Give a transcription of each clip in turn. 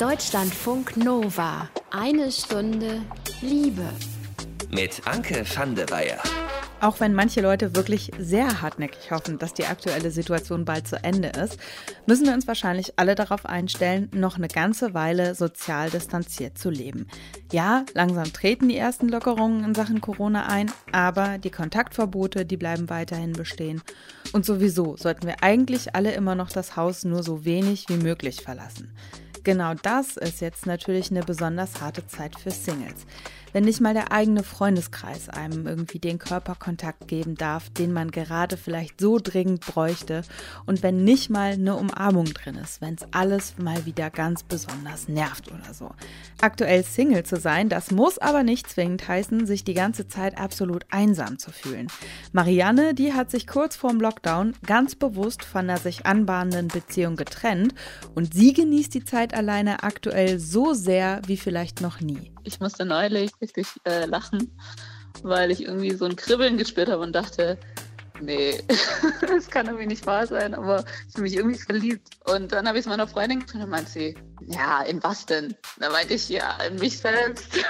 Deutschlandfunk Nova. Eine Stunde Liebe. Mit Anke van der Weyer. Auch wenn manche Leute wirklich sehr hartnäckig hoffen, dass die aktuelle Situation bald zu Ende ist, müssen wir uns wahrscheinlich alle darauf einstellen, noch eine ganze Weile sozial distanziert zu leben. Ja, langsam treten die ersten Lockerungen in Sachen Corona ein, aber die Kontaktverbote, die bleiben weiterhin bestehen. Und sowieso sollten wir eigentlich alle immer noch das Haus nur so wenig wie möglich verlassen. Genau das ist jetzt natürlich eine besonders harte Zeit für Singles wenn nicht mal der eigene Freundeskreis einem irgendwie den Körperkontakt geben darf, den man gerade vielleicht so dringend bräuchte und wenn nicht mal eine Umarmung drin ist, wenn es alles mal wieder ganz besonders nervt oder so. Aktuell Single zu sein, das muss aber nicht zwingend heißen, sich die ganze Zeit absolut einsam zu fühlen. Marianne, die hat sich kurz vorm Lockdown ganz bewusst von einer sich anbahnenden Beziehung getrennt und sie genießt die Zeit alleine aktuell so sehr wie vielleicht noch nie. Ich musste neulich richtig äh, lachen, weil ich irgendwie so ein Kribbeln gespürt habe und dachte, nee, das kann irgendwie nicht wahr sein, aber ich bin mich irgendwie verliebt. Und dann habe ich es meiner Freundin gesagt und meinte sie, ja, in was denn? Da meinte ich, ja, in mich selbst.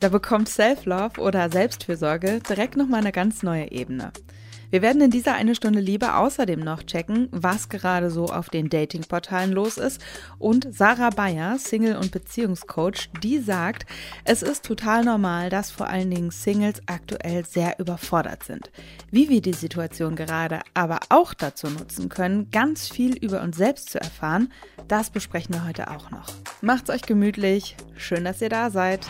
Da bekommt Self-Love oder Selbstfürsorge direkt nochmal eine ganz neue Ebene. Wir werden in dieser eine Stunde Liebe außerdem noch checken, was gerade so auf den Datingportalen los ist. Und Sarah Bayer, Single- und Beziehungscoach, die sagt, es ist total normal, dass vor allen Dingen Singles aktuell sehr überfordert sind. Wie wir die Situation gerade aber auch dazu nutzen können, ganz viel über uns selbst zu erfahren, das besprechen wir heute auch noch. Macht's euch gemütlich. Schön, dass ihr da seid.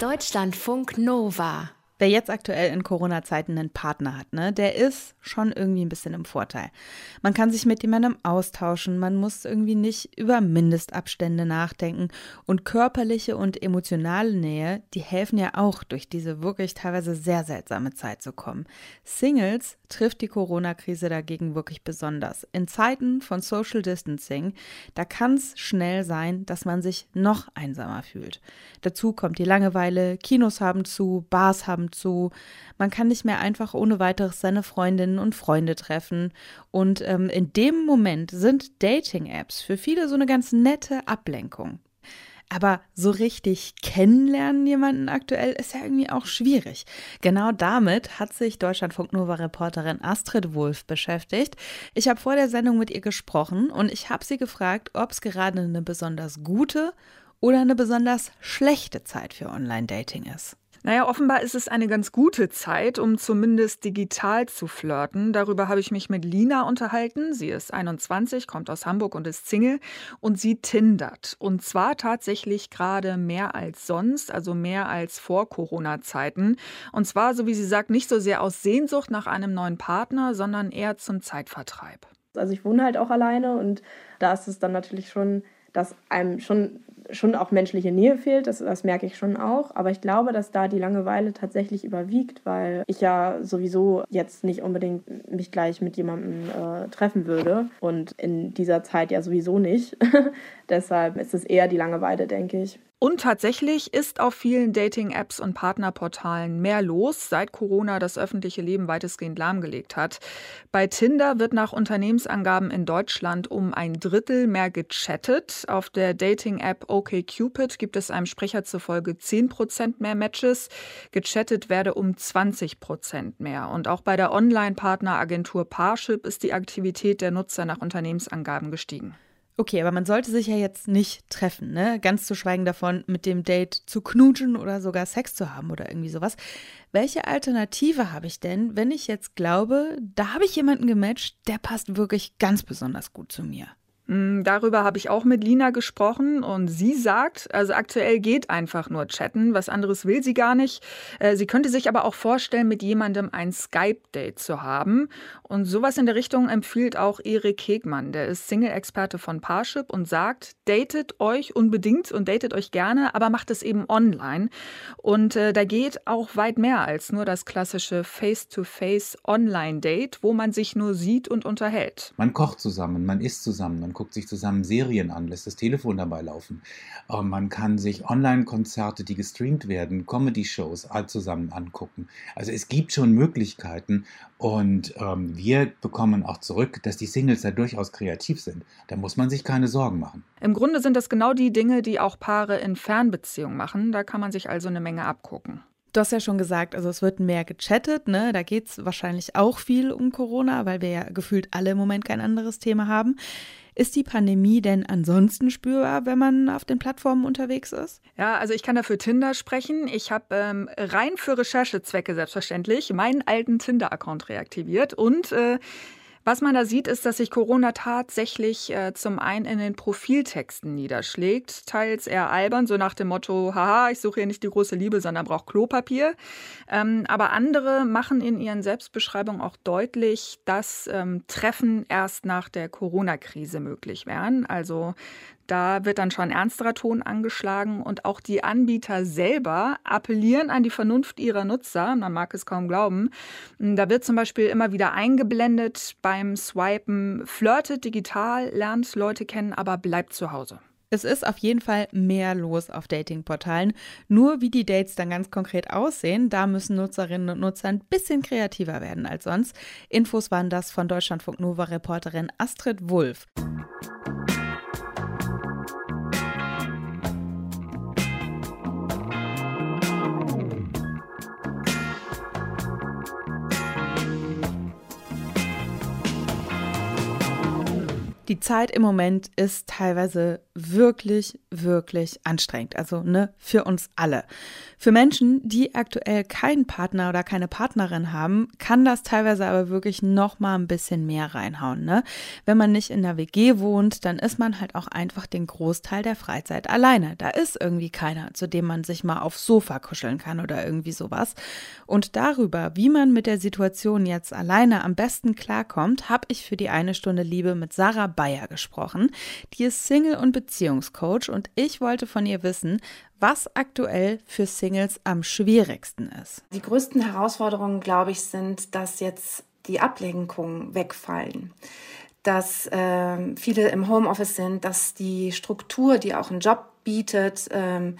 Deutschlandfunk Nova. Wer jetzt aktuell in Corona-Zeiten einen Partner hat, ne, der ist schon irgendwie ein bisschen im Vorteil. Man kann sich mit jemandem austauschen, man muss irgendwie nicht über Mindestabstände nachdenken und körperliche und emotionale Nähe, die helfen ja auch durch diese wirklich teilweise sehr seltsame Zeit zu kommen. Singles trifft die Corona-Krise dagegen wirklich besonders. In Zeiten von Social Distancing, da kann es schnell sein, dass man sich noch einsamer fühlt. Dazu kommt die Langeweile, Kinos haben zu, Bars haben zu. Man kann nicht mehr einfach ohne weiteres seine Freundinnen und Freunde treffen. Und ähm, in dem Moment sind Dating-Apps für viele so eine ganz nette Ablenkung. Aber so richtig kennenlernen jemanden aktuell ist ja irgendwie auch schwierig. Genau damit hat sich Deutschlandfunk Nova-Reporterin Astrid Wolf beschäftigt. Ich habe vor der Sendung mit ihr gesprochen und ich habe sie gefragt, ob es gerade eine besonders gute oder eine besonders schlechte Zeit für Online-Dating ist. Naja, offenbar ist es eine ganz gute Zeit, um zumindest digital zu flirten. Darüber habe ich mich mit Lina unterhalten. Sie ist 21, kommt aus Hamburg und ist Single und sie tindert. Und zwar tatsächlich gerade mehr als sonst, also mehr als vor Corona-Zeiten. Und zwar, so wie sie sagt, nicht so sehr aus Sehnsucht nach einem neuen Partner, sondern eher zum Zeitvertreib. Also ich wohne halt auch alleine und da ist es dann natürlich schon, dass einem schon schon auch menschliche Nähe fehlt, das, das merke ich schon auch. Aber ich glaube, dass da die Langeweile tatsächlich überwiegt, weil ich ja sowieso jetzt nicht unbedingt mich gleich mit jemandem äh, treffen würde und in dieser Zeit ja sowieso nicht. Deshalb ist es eher die Langeweile, denke ich. Und tatsächlich ist auf vielen Dating-Apps und Partnerportalen mehr los, seit Corona das öffentliche Leben weitestgehend lahmgelegt hat. Bei Tinder wird nach Unternehmensangaben in Deutschland um ein Drittel mehr gechattet. Auf der Dating-App OkCupid gibt es einem Sprecher zufolge 10 Prozent mehr Matches. Gechattet werde um 20 Prozent mehr. Und auch bei der Online-Partneragentur Parship ist die Aktivität der Nutzer nach Unternehmensangaben gestiegen. Okay, aber man sollte sich ja jetzt nicht treffen, ne? Ganz zu schweigen davon, mit dem Date zu knutschen oder sogar Sex zu haben oder irgendwie sowas. Welche Alternative habe ich denn, wenn ich jetzt glaube, da habe ich jemanden gematcht, der passt wirklich ganz besonders gut zu mir? Mm, darüber habe ich auch mit Lina gesprochen und sie sagt, also aktuell geht einfach nur chatten, was anderes will sie gar nicht. Äh, sie könnte sich aber auch vorstellen, mit jemandem ein Skype-Date zu haben. Und sowas in der Richtung empfiehlt auch Erik Hegmann, der ist Single-Experte von Parship und sagt, datet euch unbedingt und datet euch gerne, aber macht es eben online. Und äh, da geht auch weit mehr als nur das klassische Face-to-Face Online-Date, wo man sich nur sieht und unterhält. Man kocht zusammen, man isst zusammen, man guckt sich zusammen Serien an, lässt das Telefon dabei laufen. Äh, man kann sich Online-Konzerte, die gestreamt werden, Comedy-Shows all zusammen angucken. Also es gibt schon Möglichkeiten und ähm, wir bekommen auch zurück, dass die Singles da durchaus kreativ sind. Da muss man sich keine Sorgen machen. Im Grunde sind das genau die Dinge, die auch Paare in Fernbeziehungen machen. Da kann man sich also eine Menge abgucken. Du hast ja schon gesagt, also es wird mehr gechattet, ne? Da geht es wahrscheinlich auch viel um Corona, weil wir ja gefühlt alle im Moment kein anderes Thema haben. Ist die Pandemie denn ansonsten spürbar, wenn man auf den Plattformen unterwegs ist? Ja, also ich kann da für Tinder sprechen. Ich habe ähm, rein für Recherchezwecke selbstverständlich meinen alten Tinder-Account reaktiviert und äh, was man da sieht, ist, dass sich Corona tatsächlich äh, zum einen in den Profiltexten niederschlägt, teils eher albern, so nach dem Motto, haha, ich suche hier nicht die große Liebe, sondern brauche Klopapier. Ähm, aber andere machen in ihren Selbstbeschreibungen auch deutlich, dass ähm, Treffen erst nach der Corona-Krise möglich wären. Also da wird dann schon ernsterer Ton angeschlagen und auch die Anbieter selber appellieren an die Vernunft ihrer Nutzer. Man mag es kaum glauben. Da wird zum Beispiel immer wieder eingeblendet beim Swipen, flirtet digital, lernt Leute kennen, aber bleibt zu Hause. Es ist auf jeden Fall mehr los auf Datingportalen. Nur wie die Dates dann ganz konkret aussehen, da müssen Nutzerinnen und Nutzer ein bisschen kreativer werden als sonst. Infos waren das von Deutschlandfunk Nova Reporterin Astrid Wulff. Die Zeit im Moment ist teilweise wirklich, wirklich anstrengend. Also ne, für uns alle. Für Menschen, die aktuell keinen Partner oder keine Partnerin haben, kann das teilweise aber wirklich noch mal ein bisschen mehr reinhauen. Ne? Wenn man nicht in der WG wohnt, dann ist man halt auch einfach den Großteil der Freizeit alleine. Da ist irgendwie keiner, zu dem man sich mal aufs Sofa kuscheln kann oder irgendwie sowas. Und darüber, wie man mit der Situation jetzt alleine am besten klarkommt, habe ich für die eine Stunde Liebe mit Sarah Bayer gesprochen. Die ist Single und Beziehungscoach und ich wollte von ihr wissen, was aktuell für Singles am schwierigsten ist. Die größten Herausforderungen, glaube ich, sind, dass jetzt die Ablenkungen wegfallen dass äh, viele im Homeoffice sind, dass die Struktur, die auch ein Job bietet, ähm,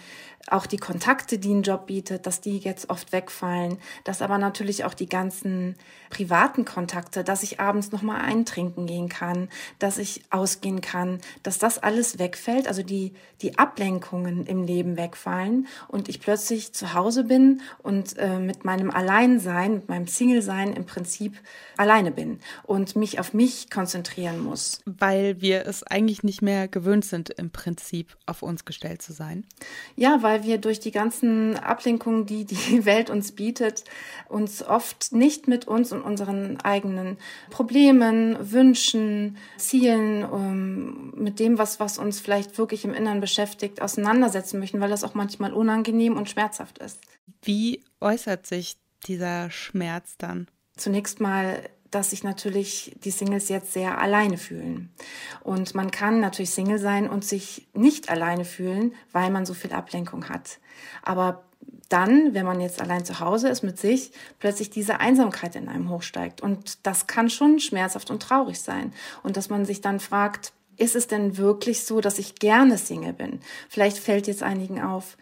auch die Kontakte, die ein Job bietet, dass die jetzt oft wegfallen, dass aber natürlich auch die ganzen privaten Kontakte, dass ich abends noch mal eintrinken gehen kann, dass ich ausgehen kann, dass das alles wegfällt, also die die Ablenkungen im Leben wegfallen und ich plötzlich zu Hause bin und äh, mit meinem Alleinsein, mit meinem Single-Sein im Prinzip alleine bin und mich auf mich konzentrieren muss. Weil wir es eigentlich nicht mehr gewöhnt sind, im Prinzip auf uns gestellt zu sein. Ja, weil wir durch die ganzen Ablenkungen, die die Welt uns bietet, uns oft nicht mit uns und unseren eigenen Problemen, Wünschen, Zielen, ähm, mit dem, was, was uns vielleicht wirklich im Inneren beschäftigt, auseinandersetzen möchten, weil das auch manchmal unangenehm und schmerzhaft ist. Wie äußert sich dieser Schmerz dann? Zunächst mal dass sich natürlich die Singles jetzt sehr alleine fühlen. Und man kann natürlich Single sein und sich nicht alleine fühlen, weil man so viel Ablenkung hat. Aber dann, wenn man jetzt allein zu Hause ist mit sich, plötzlich diese Einsamkeit in einem hochsteigt. Und das kann schon schmerzhaft und traurig sein. Und dass man sich dann fragt, ist es denn wirklich so, dass ich gerne Single bin? Vielleicht fällt jetzt einigen auf,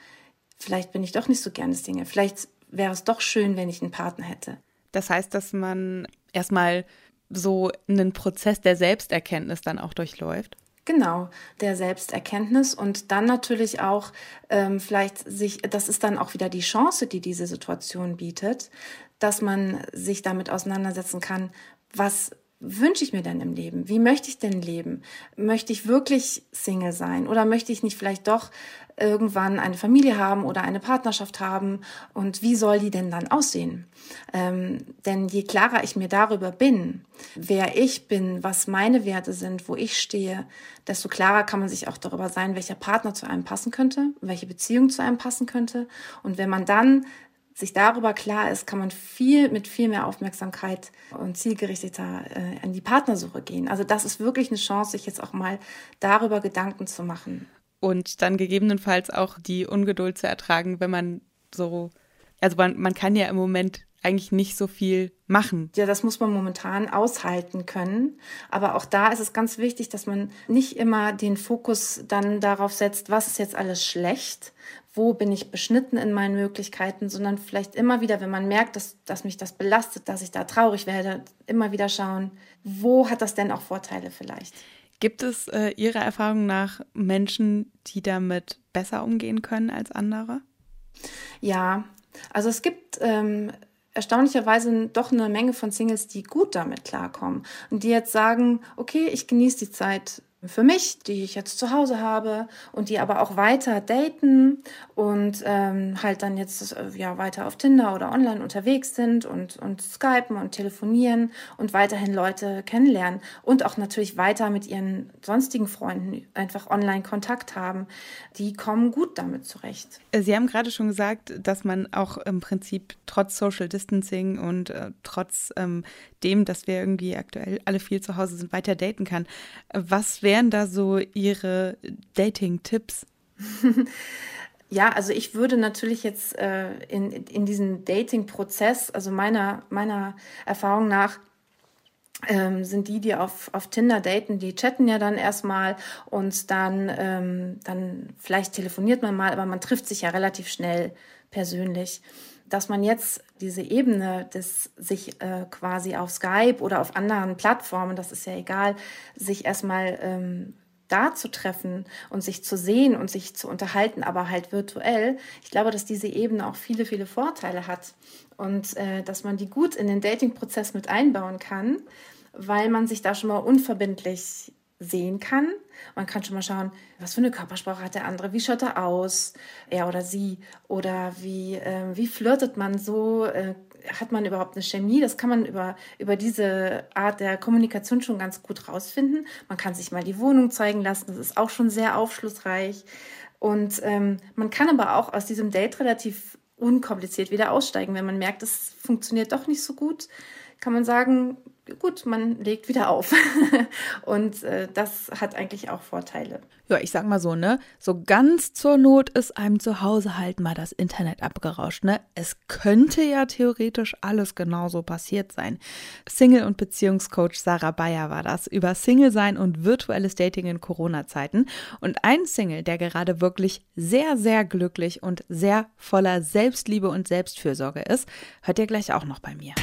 vielleicht bin ich doch nicht so gerne Single. Vielleicht wäre es doch schön, wenn ich einen Partner hätte. Das heißt, dass man erstmal so einen Prozess der Selbsterkenntnis dann auch durchläuft. Genau, der Selbsterkenntnis und dann natürlich auch ähm, vielleicht sich, das ist dann auch wieder die Chance, die diese Situation bietet, dass man sich damit auseinandersetzen kann, was wünsche ich mir denn im Leben? Wie möchte ich denn leben? Möchte ich wirklich Single sein oder möchte ich nicht vielleicht doch irgendwann eine Familie haben oder eine Partnerschaft haben und wie soll die denn dann aussehen? Ähm, denn je klarer ich mir darüber bin, wer ich bin, was meine Werte sind, wo ich stehe, desto klarer kann man sich auch darüber sein, welcher Partner zu einem passen könnte, welche Beziehung zu einem passen könnte. Und wenn man dann sich darüber klar ist, kann man viel mit viel mehr Aufmerksamkeit und zielgerichteter äh, an die Partnersuche gehen. Also das ist wirklich eine Chance, sich jetzt auch mal darüber Gedanken zu machen und dann gegebenenfalls auch die Ungeduld zu ertragen, wenn man so, also man, man kann ja im Moment eigentlich nicht so viel machen. Ja, das muss man momentan aushalten können. Aber auch da ist es ganz wichtig, dass man nicht immer den Fokus dann darauf setzt, was ist jetzt alles schlecht, wo bin ich beschnitten in meinen Möglichkeiten, sondern vielleicht immer wieder, wenn man merkt, dass, dass mich das belastet, dass ich da traurig werde, immer wieder schauen, wo hat das denn auch Vorteile vielleicht. Gibt es äh, Ihrer Erfahrung nach Menschen, die damit besser umgehen können als andere? Ja, also es gibt ähm, erstaunlicherweise doch eine Menge von Singles, die gut damit klarkommen und die jetzt sagen, okay, ich genieße die Zeit für mich, die ich jetzt zu Hause habe und die aber auch weiter daten und ähm, halt dann jetzt äh, ja weiter auf Tinder oder online unterwegs sind und, und skypen und telefonieren und weiterhin Leute kennenlernen und auch natürlich weiter mit ihren sonstigen Freunden einfach online Kontakt haben, die kommen gut damit zurecht. Sie haben gerade schon gesagt, dass man auch im Prinzip trotz Social Distancing und äh, trotz ähm, dem, dass wir irgendwie aktuell alle viel zu Hause sind, weiter daten kann. Was wären da so Ihre Dating-Tipps? Ja, also ich würde natürlich jetzt äh, in, in diesen Dating-Prozess, also meiner, meiner Erfahrung nach, ähm, sind die, die auf, auf Tinder daten, die chatten ja dann erstmal und dann, ähm, dann vielleicht telefoniert man mal, aber man trifft sich ja relativ schnell persönlich dass man jetzt diese Ebene des sich äh, quasi auf Skype oder auf anderen Plattformen, das ist ja egal, sich erstmal ähm, da zu treffen und sich zu sehen und sich zu unterhalten, aber halt virtuell. Ich glaube, dass diese Ebene auch viele, viele Vorteile hat und äh, dass man die gut in den Dating-Prozess mit einbauen kann, weil man sich da schon mal unverbindlich sehen kann. Man kann schon mal schauen, was für eine Körpersprache hat der andere, wie schaut er aus, er oder sie, oder wie, äh, wie flirtet man so, äh, hat man überhaupt eine Chemie? Das kann man über, über diese Art der Kommunikation schon ganz gut rausfinden. Man kann sich mal die Wohnung zeigen lassen, das ist auch schon sehr aufschlussreich. Und ähm, man kann aber auch aus diesem Date relativ unkompliziert wieder aussteigen, wenn man merkt, es funktioniert doch nicht so gut kann man sagen, gut, man legt wieder auf. und äh, das hat eigentlich auch Vorteile. Ja, ich sag mal so, ne? So ganz zur Not ist einem zu Hause halt mal das Internet abgerauscht, ne? Es könnte ja theoretisch alles genauso passiert sein. Single- und Beziehungscoach Sarah Bayer war das über Single sein und virtuelles Dating in Corona-Zeiten. Und ein Single, der gerade wirklich sehr, sehr glücklich und sehr voller Selbstliebe und Selbstfürsorge ist, hört ihr gleich auch noch bei mir.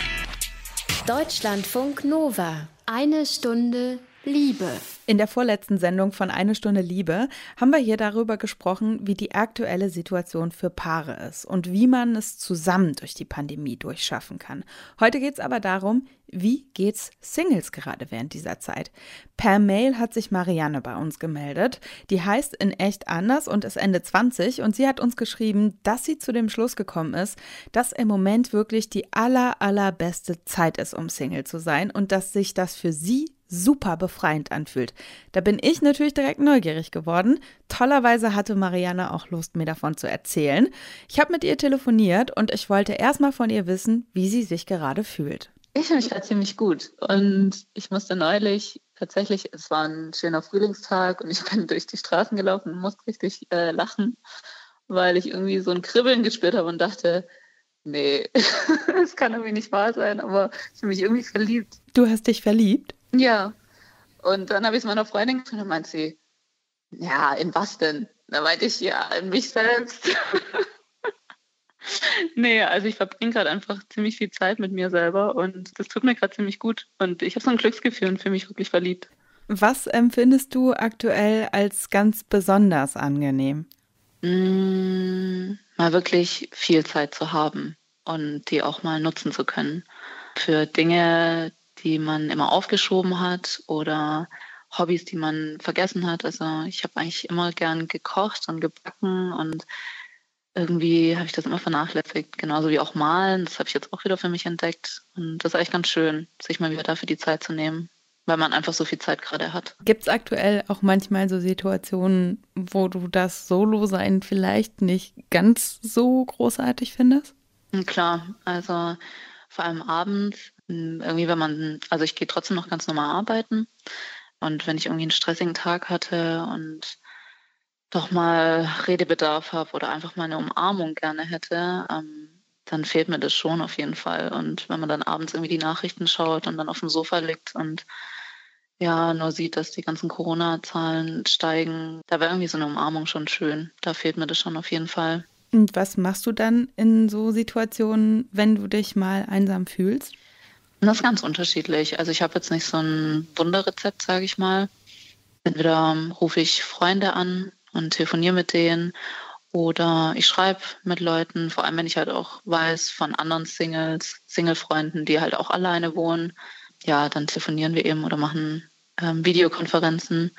Deutschlandfunk Nova. Eine Stunde Liebe. In der vorletzten Sendung von Eine Stunde Liebe haben wir hier darüber gesprochen, wie die aktuelle Situation für Paare ist und wie man es zusammen durch die Pandemie durchschaffen kann. Heute geht es aber darum, wie geht's Singles gerade während dieser Zeit? Per Mail hat sich Marianne bei uns gemeldet. Die heißt in echt anders und ist Ende 20 und sie hat uns geschrieben, dass sie zu dem Schluss gekommen ist, dass im Moment wirklich die aller allerbeste Zeit ist, um Single zu sein und dass sich das für sie super befreiend anfühlt. Da bin ich natürlich direkt neugierig geworden. Tollerweise hatte Marianne auch Lust, mir davon zu erzählen. Ich habe mit ihr telefoniert und ich wollte erstmal von ihr wissen, wie sie sich gerade fühlt. Ich fühle mich gerade ziemlich gut. Und ich musste neulich tatsächlich, es war ein schöner Frühlingstag und ich bin durch die Straßen gelaufen und musste richtig äh, lachen, weil ich irgendwie so ein Kribbeln gespürt habe und dachte, nee, das kann irgendwie nicht wahr sein, aber ich habe mich irgendwie verliebt. Du hast dich verliebt? Ja. Und dann habe ich es meiner Freundin gesagt und dann meint sie, ja, in was denn? Da meinte ich, ja, in mich selbst. nee, also ich verbringe gerade einfach ziemlich viel Zeit mit mir selber und das tut mir gerade ziemlich gut. Und ich habe so ein Glücksgefühl und fühle mich wirklich verliebt. Was empfindest du aktuell als ganz besonders angenehm? Mm, mal wirklich viel Zeit zu haben und die auch mal nutzen zu können. Für Dinge, die man immer aufgeschoben hat oder Hobbys, die man vergessen hat. Also ich habe eigentlich immer gern gekocht und gebacken und irgendwie habe ich das immer vernachlässigt. Genauso wie auch malen. Das habe ich jetzt auch wieder für mich entdeckt. Und das ist eigentlich ganz schön, sich mal wieder dafür die Zeit zu nehmen, weil man einfach so viel Zeit gerade hat. Gibt es aktuell auch manchmal so Situationen, wo du das Solo-Sein vielleicht nicht ganz so großartig findest? Klar, also vor allem abends hm, irgendwie, wenn man, also ich gehe trotzdem noch ganz normal arbeiten. Und wenn ich irgendwie einen stressigen Tag hatte und doch mal Redebedarf habe oder einfach mal eine Umarmung gerne hätte, ähm, dann fehlt mir das schon auf jeden Fall. Und wenn man dann abends irgendwie die Nachrichten schaut und dann auf dem Sofa liegt und ja, nur sieht, dass die ganzen Corona-Zahlen steigen, da wäre irgendwie so eine Umarmung schon schön. Da fehlt mir das schon auf jeden Fall. Und was machst du dann in so Situationen, wenn du dich mal einsam fühlst? Das ist ganz unterschiedlich. Also ich habe jetzt nicht so ein Wunderrezept, sage ich mal. Entweder rufe ich Freunde an und telefoniere mit denen oder ich schreibe mit Leuten, vor allem wenn ich halt auch weiß von anderen Singles, Single-Freunden, die halt auch alleine wohnen. Ja, dann telefonieren wir eben oder machen ähm, Videokonferenzen.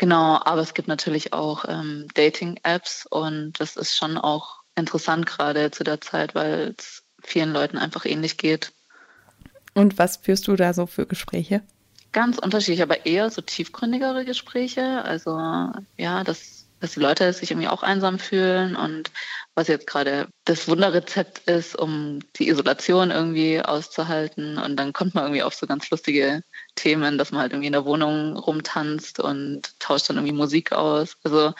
Genau, aber es gibt natürlich auch ähm, Dating-Apps und das ist schon auch interessant gerade zu der Zeit, weil es vielen Leuten einfach ähnlich geht. Und was führst du da so für Gespräche? Ganz unterschiedlich, aber eher so tiefgründigere Gespräche. Also ja, dass, dass die Leute sich irgendwie auch einsam fühlen und was jetzt gerade das Wunderrezept ist, um die Isolation irgendwie auszuhalten. Und dann kommt man irgendwie auf so ganz lustige Themen, dass man halt irgendwie in der Wohnung rumtanzt und tauscht dann irgendwie Musik aus. Also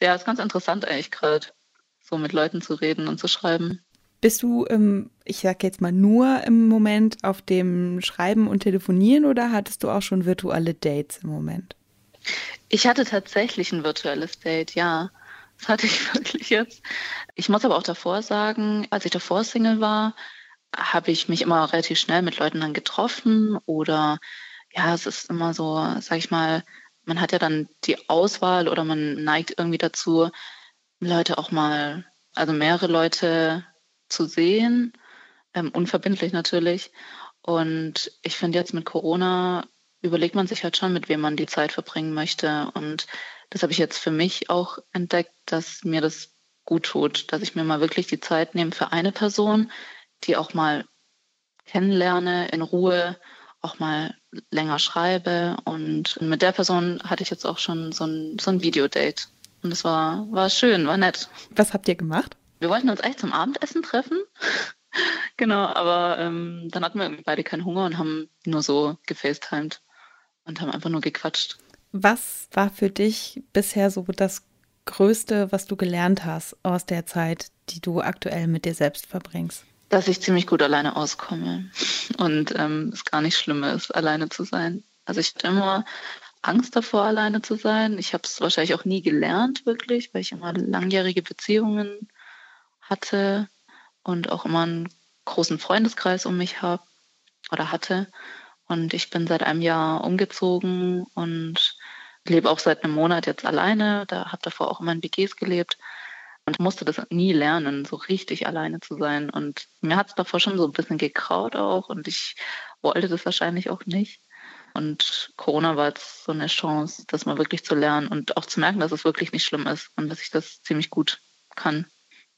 ja, ist ganz interessant eigentlich gerade, so mit Leuten zu reden und zu schreiben. Bist du, ähm, ich sag jetzt mal, nur im Moment auf dem Schreiben und Telefonieren oder hattest du auch schon virtuelle Dates im Moment? Ich hatte tatsächlich ein virtuelles Date, ja. Das hatte ich wirklich jetzt. Ich muss aber auch davor sagen, als ich davor Single war, habe ich mich immer relativ schnell mit Leuten dann getroffen oder ja, es ist immer so, sag ich mal, man hat ja dann die Auswahl oder man neigt irgendwie dazu, Leute auch mal, also mehrere Leute zu sehen, ähm, unverbindlich natürlich. Und ich finde jetzt mit Corona überlegt man sich halt schon, mit wem man die Zeit verbringen möchte. Und das habe ich jetzt für mich auch entdeckt, dass mir das gut tut, dass ich mir mal wirklich die Zeit nehme für eine Person, die auch mal kennenlerne in Ruhe, auch mal länger schreibe. Und mit der Person hatte ich jetzt auch schon so ein, so ein Videodate. Und es war, war schön, war nett. Was habt ihr gemacht? Wir wollten uns eigentlich zum Abendessen treffen. genau, aber ähm, dann hatten wir beide keinen Hunger und haben nur so gefacetimed und haben einfach nur gequatscht. Was war für dich bisher so das Größte, was du gelernt hast aus der Zeit, die du aktuell mit dir selbst verbringst? Dass ich ziemlich gut alleine auskomme und ähm, es gar nicht schlimm ist, alleine zu sein. Also ich hatte immer Angst davor, alleine zu sein. Ich habe es wahrscheinlich auch nie gelernt, wirklich, weil ich immer langjährige Beziehungen hatte und auch immer einen großen Freundeskreis um mich habe oder hatte. Und ich bin seit einem Jahr umgezogen und lebe auch seit einem Monat jetzt alleine. Da habe davor auch immer in WGs gelebt und musste das nie lernen, so richtig alleine zu sein. Und mir hat es davor schon so ein bisschen gekraut auch und ich wollte das wahrscheinlich auch nicht. Und Corona war jetzt so eine Chance, das mal wirklich zu lernen und auch zu merken, dass es wirklich nicht schlimm ist und dass ich das ziemlich gut kann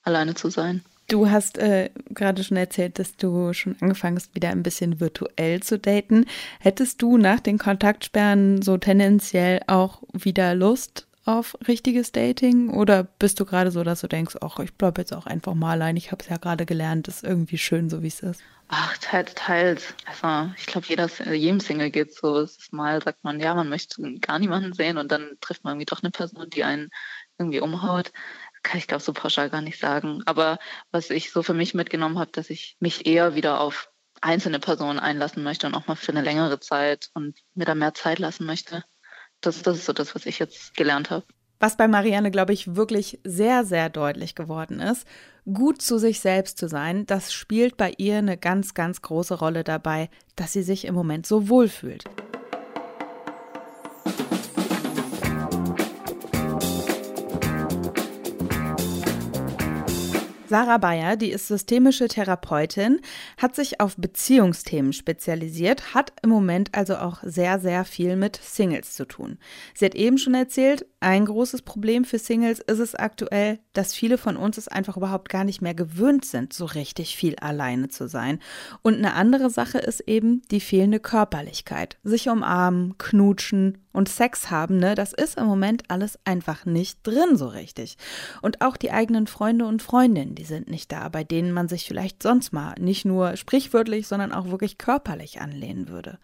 alleine zu sein. Du hast äh, gerade schon erzählt, dass du schon angefangen hast, wieder ein bisschen virtuell zu daten. Hättest du nach den Kontaktsperren so tendenziell auch wieder Lust auf richtiges Dating? Oder bist du gerade so, dass du denkst, ach, ich bleibe jetzt auch einfach mal allein, ich habe es ja gerade gelernt, ist irgendwie schön, so wie es ist? Ach, teils, teils. Also ich glaube, jeder, jedem Single geht so. Es ist mal, sagt man, ja, man möchte gar niemanden sehen und dann trifft man irgendwie doch eine Person, die einen irgendwie umhaut kann ich glaube so pauschal gar nicht sagen. Aber was ich so für mich mitgenommen habe, dass ich mich eher wieder auf einzelne Personen einlassen möchte und auch mal für eine längere Zeit und mir da mehr Zeit lassen möchte. Das, das ist so das, was ich jetzt gelernt habe. Was bei Marianne, glaube ich, wirklich sehr, sehr deutlich geworden ist, gut zu sich selbst zu sein, das spielt bei ihr eine ganz, ganz große Rolle dabei, dass sie sich im Moment so wohl fühlt. Sarah Bayer, die ist systemische Therapeutin, hat sich auf Beziehungsthemen spezialisiert, hat im Moment also auch sehr, sehr viel mit Singles zu tun. Sie hat eben schon erzählt, ein großes Problem für Singles ist es aktuell, dass viele von uns es einfach überhaupt gar nicht mehr gewöhnt sind, so richtig viel alleine zu sein. Und eine andere Sache ist eben die fehlende Körperlichkeit. Sich umarmen, knutschen und Sex haben, ne, das ist im Moment alles einfach nicht drin so richtig. Und auch die eigenen Freunde und Freundinnen, die sind nicht da, bei denen man sich vielleicht sonst mal nicht nur sprichwörtlich, sondern auch wirklich körperlich anlehnen würde.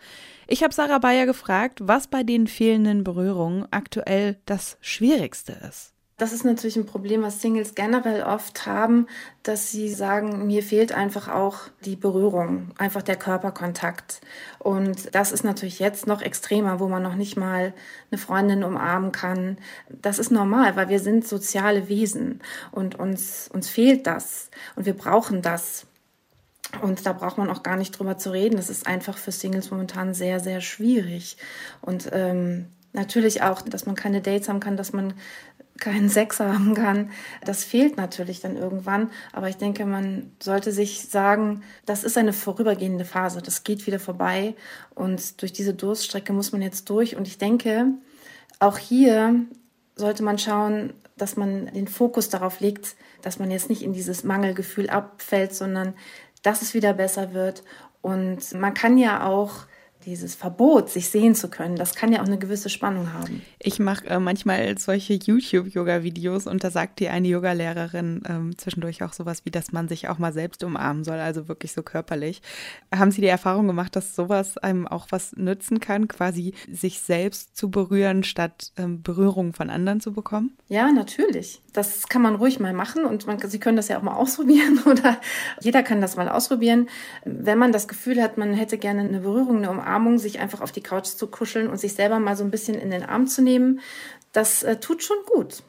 Ich habe Sarah Bayer gefragt, was bei den fehlenden Berührungen aktuell das Schwierigste ist. Das ist natürlich ein Problem, was Singles generell oft haben, dass sie sagen, mir fehlt einfach auch die Berührung, einfach der Körperkontakt. Und das ist natürlich jetzt noch extremer, wo man noch nicht mal eine Freundin umarmen kann. Das ist normal, weil wir sind soziale Wesen und uns, uns fehlt das und wir brauchen das. Und da braucht man auch gar nicht drüber zu reden. Das ist einfach für Singles momentan sehr, sehr schwierig. Und ähm, natürlich auch, dass man keine Dates haben kann, dass man keinen Sex haben kann. Das fehlt natürlich dann irgendwann. Aber ich denke, man sollte sich sagen, das ist eine vorübergehende Phase. Das geht wieder vorbei. Und durch diese Durststrecke muss man jetzt durch. Und ich denke, auch hier sollte man schauen, dass man den Fokus darauf legt, dass man jetzt nicht in dieses Mangelgefühl abfällt, sondern dass es wieder besser wird. Und man kann ja auch dieses Verbot, sich sehen zu können, das kann ja auch eine gewisse Spannung haben. Ich mache äh, manchmal solche YouTube-Yoga-Videos und da sagt die eine Yogalehrerin ähm, zwischendurch auch sowas wie, dass man sich auch mal selbst umarmen soll, also wirklich so körperlich. Haben Sie die Erfahrung gemacht, dass sowas einem auch was nützen kann, quasi sich selbst zu berühren, statt ähm, Berührung von anderen zu bekommen? Ja, natürlich. Das kann man ruhig mal machen und man, Sie können das ja auch mal ausprobieren oder jeder kann das mal ausprobieren. Wenn man das Gefühl hat, man hätte gerne eine Berührung, eine Umarmung, Umarmung, sich einfach auf die Couch zu kuscheln und sich selber mal so ein bisschen in den Arm zu nehmen, das äh, tut schon gut.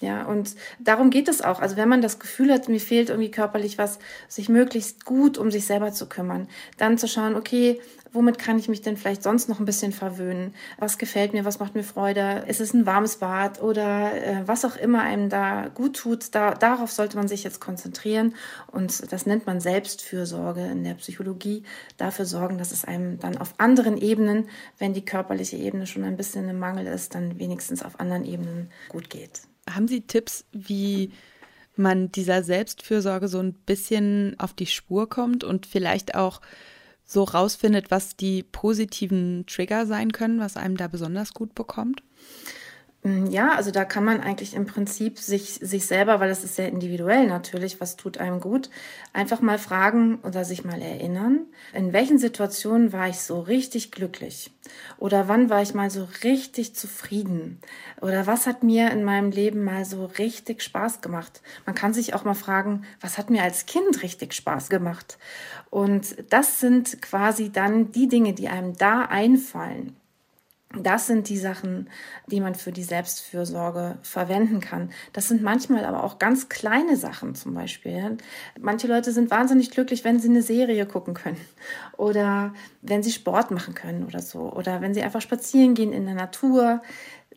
Ja, und darum geht es auch. Also wenn man das Gefühl hat, mir fehlt irgendwie körperlich was, sich möglichst gut um sich selber zu kümmern, dann zu schauen, okay, womit kann ich mich denn vielleicht sonst noch ein bisschen verwöhnen? Was gefällt mir? Was macht mir Freude? Ist es ein warmes Bad oder äh, was auch immer einem da gut tut? Da, darauf sollte man sich jetzt konzentrieren und das nennt man Selbstfürsorge in der Psychologie. Dafür sorgen, dass es einem dann auf anderen Ebenen, wenn die körperliche Ebene schon ein bisschen im Mangel ist, dann wenigstens auf anderen Ebenen gut geht. Haben Sie Tipps, wie man dieser Selbstfürsorge so ein bisschen auf die Spur kommt und vielleicht auch so rausfindet, was die positiven Trigger sein können, was einem da besonders gut bekommt? Mm, ja, also da kann man eigentlich im Prinzip sich, sich selber, weil das ist sehr individuell natürlich, was tut einem gut, einfach mal fragen oder sich mal erinnern, in welchen Situationen war ich so richtig glücklich? Oder wann war ich mal so richtig zufrieden? Oder was hat mir in meinem Leben mal so richtig Spaß gemacht? Man kann sich auch mal fragen, was hat mir als Kind richtig Spaß gemacht? Und das sind quasi dann die Dinge, die einem da einfallen das sind die Sachen, die man für die Selbstfürsorge verwenden kann. Das sind manchmal aber auch ganz kleine Sachen zum Beispiel. Manche Leute sind wahnsinnig glücklich, wenn sie eine Serie gucken können oder wenn sie Sport machen können oder so oder wenn sie einfach spazieren gehen in der Natur.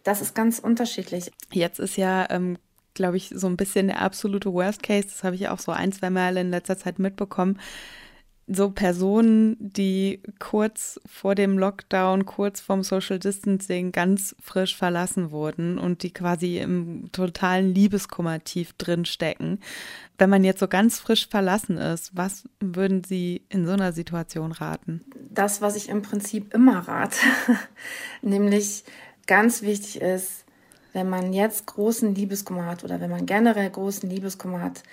Das ist ganz unterschiedlich. Jetzt ist ja ähm glaube ich, so ein bisschen der absolute Worst Case. Das habe ich auch so ein, zwei Mal in letzter Zeit mitbekommen so Personen, die kurz vor dem Lockdown, kurz vorm Social Distancing ganz frisch verlassen wurden und die quasi im totalen Liebeskummer tief drin stecken. Wenn man jetzt so ganz frisch verlassen ist, was würden Sie in so einer Situation raten? Das, was ich im Prinzip immer rate, nämlich ganz wichtig ist, wenn man jetzt großen Liebeskummer hat oder wenn man generell großen Liebeskummer hat,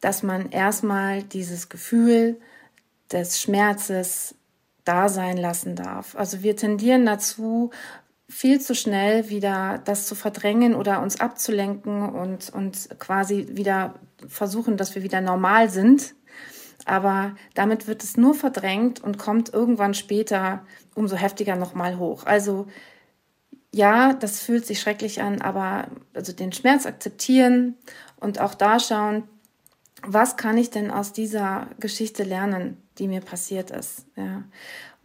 dass man erstmal dieses Gefühl, des Schmerzes da sein lassen darf. Also wir tendieren dazu, viel zu schnell wieder das zu verdrängen oder uns abzulenken und, und quasi wieder versuchen, dass wir wieder normal sind. Aber damit wird es nur verdrängt und kommt irgendwann später umso heftiger nochmal hoch. Also ja, das fühlt sich schrecklich an, aber also den Schmerz akzeptieren und auch da schauen, was kann ich denn aus dieser Geschichte lernen? Die mir passiert ist. Ja.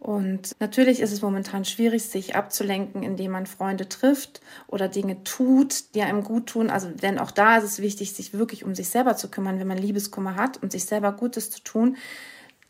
Und natürlich ist es momentan schwierig, sich abzulenken, indem man Freunde trifft oder Dinge tut, die einem gut tun. Also, denn auch da ist es wichtig, sich wirklich um sich selber zu kümmern, wenn man Liebeskummer hat und sich selber Gutes zu tun,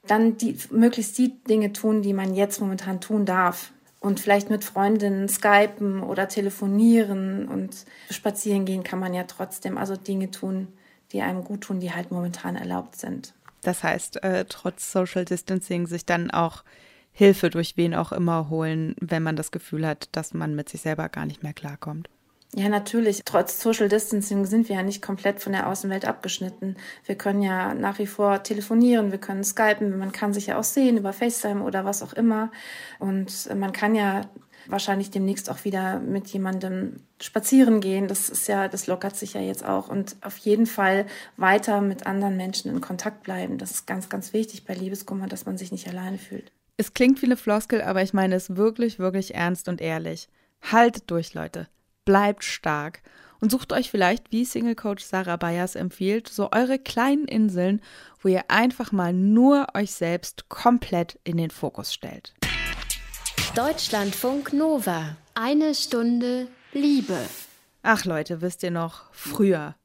dann die, möglichst die Dinge tun, die man jetzt momentan tun darf. Und vielleicht mit Freundinnen skypen oder telefonieren und spazieren gehen kann man ja trotzdem. Also Dinge tun, die einem gut tun, die halt momentan erlaubt sind. Das heißt, äh, trotz Social Distancing sich dann auch Hilfe durch wen auch immer holen, wenn man das Gefühl hat, dass man mit sich selber gar nicht mehr klarkommt. Ja, natürlich. Trotz Social Distancing sind wir ja nicht komplett von der Außenwelt abgeschnitten. Wir können ja nach wie vor telefonieren, wir können skypen, man kann sich ja auch sehen über FaceTime oder was auch immer. Und man kann ja wahrscheinlich demnächst auch wieder mit jemandem spazieren gehen. Das ist ja, das lockert sich ja jetzt auch. Und auf jeden Fall weiter mit anderen Menschen in Kontakt bleiben. Das ist ganz, ganz wichtig bei Liebeskummer, dass man sich nicht alleine fühlt. Es klingt wie eine Floskel, aber ich meine es wirklich, wirklich ernst und ehrlich. Haltet durch, Leute. Bleibt stark. Und sucht euch vielleicht, wie Single Coach Sarah Bayers empfiehlt, so eure kleinen Inseln, wo ihr einfach mal nur euch selbst komplett in den Fokus stellt. Deutschlandfunk Nova. Eine Stunde Liebe. Ach Leute, wisst ihr noch, früher,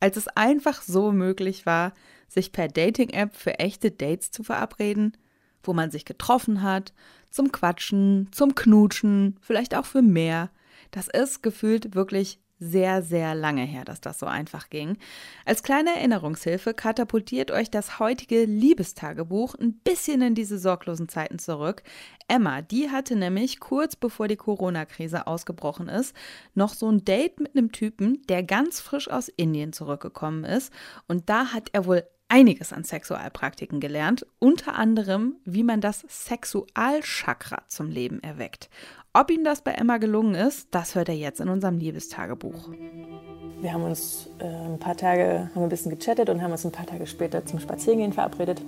als es einfach so möglich war, sich per Dating-App für echte Dates zu verabreden, wo man sich getroffen hat, zum Quatschen, zum Knutschen, vielleicht auch für mehr. Das ist gefühlt wirklich sehr, sehr lange her, dass das so einfach ging. Als kleine Erinnerungshilfe katapultiert euch das heutige Liebestagebuch ein bisschen in diese sorglosen Zeiten zurück. Emma, die hatte nämlich kurz bevor die Corona-Krise ausgebrochen ist, noch so ein Date mit einem Typen, der ganz frisch aus Indien zurückgekommen ist. Und da hat er wohl einiges an Sexualpraktiken gelernt, unter anderem, wie man das Sexualchakra zum Leben erweckt. Ob ihm das bei Emma gelungen ist, das hört er jetzt in unserem Liebestagebuch. Wir haben uns äh, ein paar Tage, haben ein bisschen gechattet und haben uns ein paar Tage später zum Spazierengehen verabredet.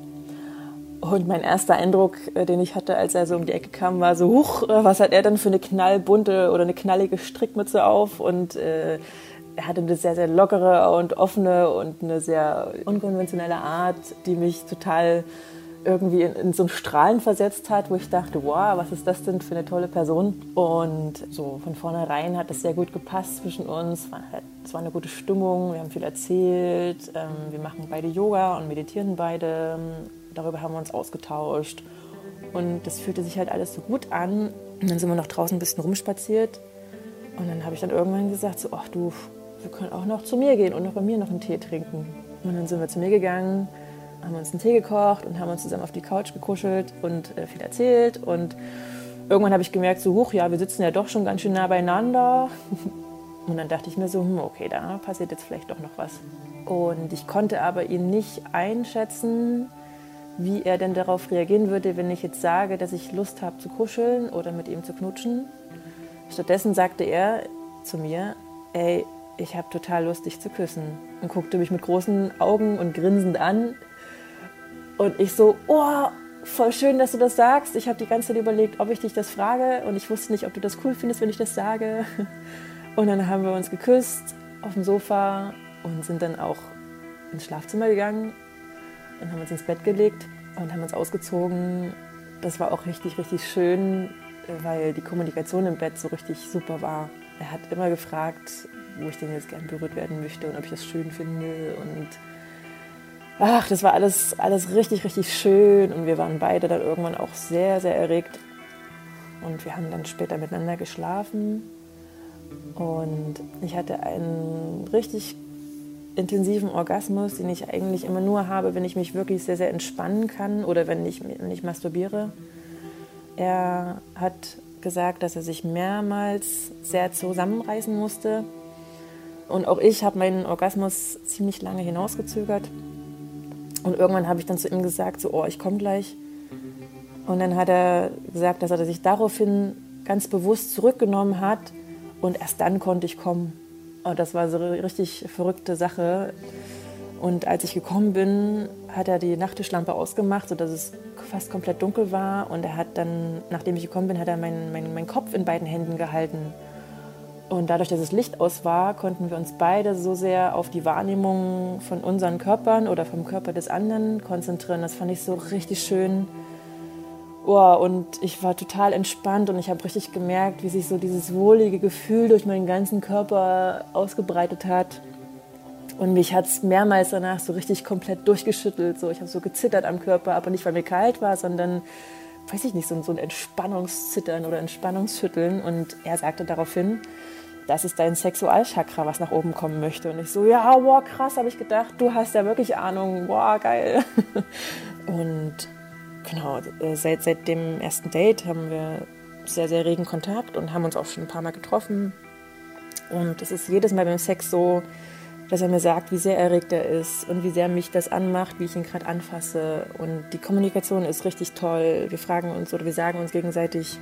Und mein erster Eindruck, äh, den ich hatte, als er so um die Ecke kam, war so, huch, äh, was hat er denn für eine knallbunte oder eine knallige Strickmütze auf? Und äh, er hatte eine sehr, sehr lockere und offene und eine sehr unkonventionelle Art, die mich total irgendwie in, in, so ein Strahlen versetzt hat, wo ich dachte, wow, was ist das denn für eine tolle Person? Und so von vornherein hat das sehr gut gepasst zwischen uns. Es war, halt, es war eine gute Stimmung, wir haben viel erzählt, ähm, wir machen beide Yoga und meditieren beide. Darüber haben wir uns ausgetauscht. Und das fühlte sich halt alles so gut an. Und dann sind wir noch draußen ein bisschen rumspaziert. Und dann habe ich dann irgendwann gesagt, so, ach du, wir können auch noch zu mir gehen und noch bei mir noch einen Tee trinken. Und dann sind wir zu mir gegangen haben uns einen Tee gekocht und haben uns zusammen auf die Couch gekuschelt und äh, viel erzählt. Und irgendwann habe ich gemerkt, so hoch, ja, wir sitzen ja doch schon ganz schön nah beieinander. Und dann dachte ich mir so, hm, okay, da passiert jetzt vielleicht doch noch was. Und ich konnte aber ihn nicht einschätzen, wie er denn darauf reagieren würde, wenn ich jetzt sage, dass ich Lust habe zu kuscheln oder mit ihm zu knutschen. Stattdessen sagte er zu mir, ey, ich habe total Lust, dich zu küssen. Und guckte mich mit großen Augen und grinsend an. Und ich so, oh, voll schön, dass du das sagst. Ich habe die ganze Zeit überlegt, ob ich dich das frage und ich wusste nicht, ob du das cool findest, wenn ich das sage. Und dann haben wir uns geküsst auf dem Sofa und sind dann auch ins Schlafzimmer gegangen und haben uns ins Bett gelegt und haben uns ausgezogen. Das war auch richtig, richtig schön, weil die Kommunikation im Bett so richtig super war. Er hat immer gefragt, wo ich denn jetzt gern berührt werden möchte und ob ich das schön finde und ach, das war alles, alles richtig, richtig schön und wir waren beide dann irgendwann auch sehr, sehr erregt. Und wir haben dann später miteinander geschlafen und ich hatte einen richtig intensiven Orgasmus, den ich eigentlich immer nur habe, wenn ich mich wirklich sehr, sehr entspannen kann oder wenn ich, wenn ich masturbiere. Er hat gesagt, dass er sich mehrmals sehr zusammenreißen musste. Und auch ich habe meinen Orgasmus ziemlich lange hinausgezögert. Und irgendwann habe ich dann zu ihm gesagt, so, oh, ich komme gleich. Und dann hat er gesagt, dass er sich daraufhin ganz bewusst zurückgenommen hat und erst dann konnte ich kommen. Und das war so eine richtig verrückte Sache. Und als ich gekommen bin, hat er die Nachttischlampe ausgemacht, sodass es fast komplett dunkel war. Und er hat dann, nachdem ich gekommen bin, hat er meinen, meinen, meinen Kopf in beiden Händen gehalten. Und dadurch, dass das Licht aus war, konnten wir uns beide so sehr auf die Wahrnehmung von unseren Körpern oder vom Körper des anderen konzentrieren. Das fand ich so richtig schön. Oh, und ich war total entspannt und ich habe richtig gemerkt, wie sich so dieses wohlige Gefühl durch meinen ganzen Körper ausgebreitet hat. Und mich hat es mehrmals danach so richtig komplett durchgeschüttelt. So, ich habe so gezittert am Körper, aber nicht, weil mir kalt war, sondern, weiß ich nicht, so, ein Entspannungszittern oder Entspannungsschütteln. Und er sagte daraufhin, das ist dein Sexualchakra, was nach oben kommen möchte. Und ich so, ja, wow, krass, habe ich gedacht, du hast ja wirklich Ahnung, wow, geil. Und genau, äh, seit, seit dem ersten Date haben wir sehr, sehr regen Kontakt und haben uns auch schon ein paar Mal getroffen. Und es ist jedes Mal beim Sex so, dass er mir sagt, wie sehr erregt er ist und wie sehr mich das anmacht, wie ich ihn gerade anfasse. Und die Kommunikation ist richtig toll. Wir fragen uns oder wir sagen uns gegenseitig,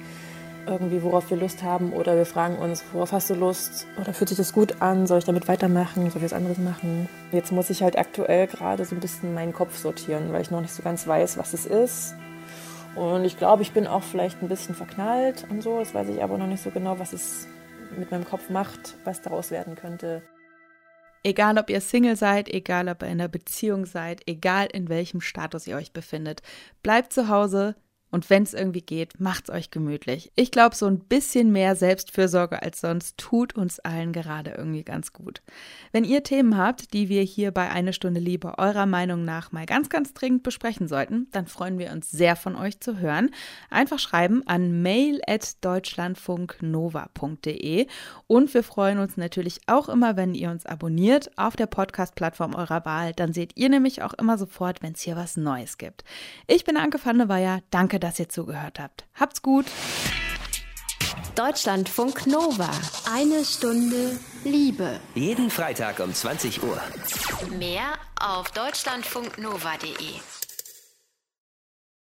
irgendwie, worauf wir Lust haben oder wir fragen uns, worauf hast du Lust oder fühlt sich das gut an, soll ich damit weitermachen, soll ich was anderes machen. Jetzt muss ich halt aktuell gerade so ein bisschen meinen Kopf sortieren, weil ich noch nicht so ganz weiß, was es ist. Und ich glaube, ich bin auch vielleicht ein bisschen verknallt und so, das weiß ich aber noch nicht so genau, was es mit meinem Kopf macht, was daraus werden könnte. Egal, ob ihr Single seid, egal, ob ihr in einer Beziehung seid, egal in welchem Status ihr euch befindet, bleibt zu Hause, und wenn es irgendwie geht, macht's euch gemütlich. Ich glaube, so ein bisschen mehr Selbstfürsorge als sonst tut uns allen gerade irgendwie ganz gut. Wenn ihr Themen habt, die wir hier bei Eine Stunde Liebe eurer Meinung nach mal ganz, ganz dringend besprechen sollten, dann freuen wir uns sehr von euch zu hören. Einfach schreiben an mail.deutschlandfunknova.de und wir freuen uns natürlich auch immer, wenn ihr uns abonniert auf der Podcast-Plattform eurer Wahl. Dann seht ihr nämlich auch immer sofort, wenn es hier was Neues gibt. Ich bin Anke van der Weyer. Danke, dass ihr zugehört habt. Habt's gut. Deutschlandfunk Nova. Eine Stunde Liebe. Jeden Freitag um 20 Uhr. Mehr auf deutschlandfunknova.de.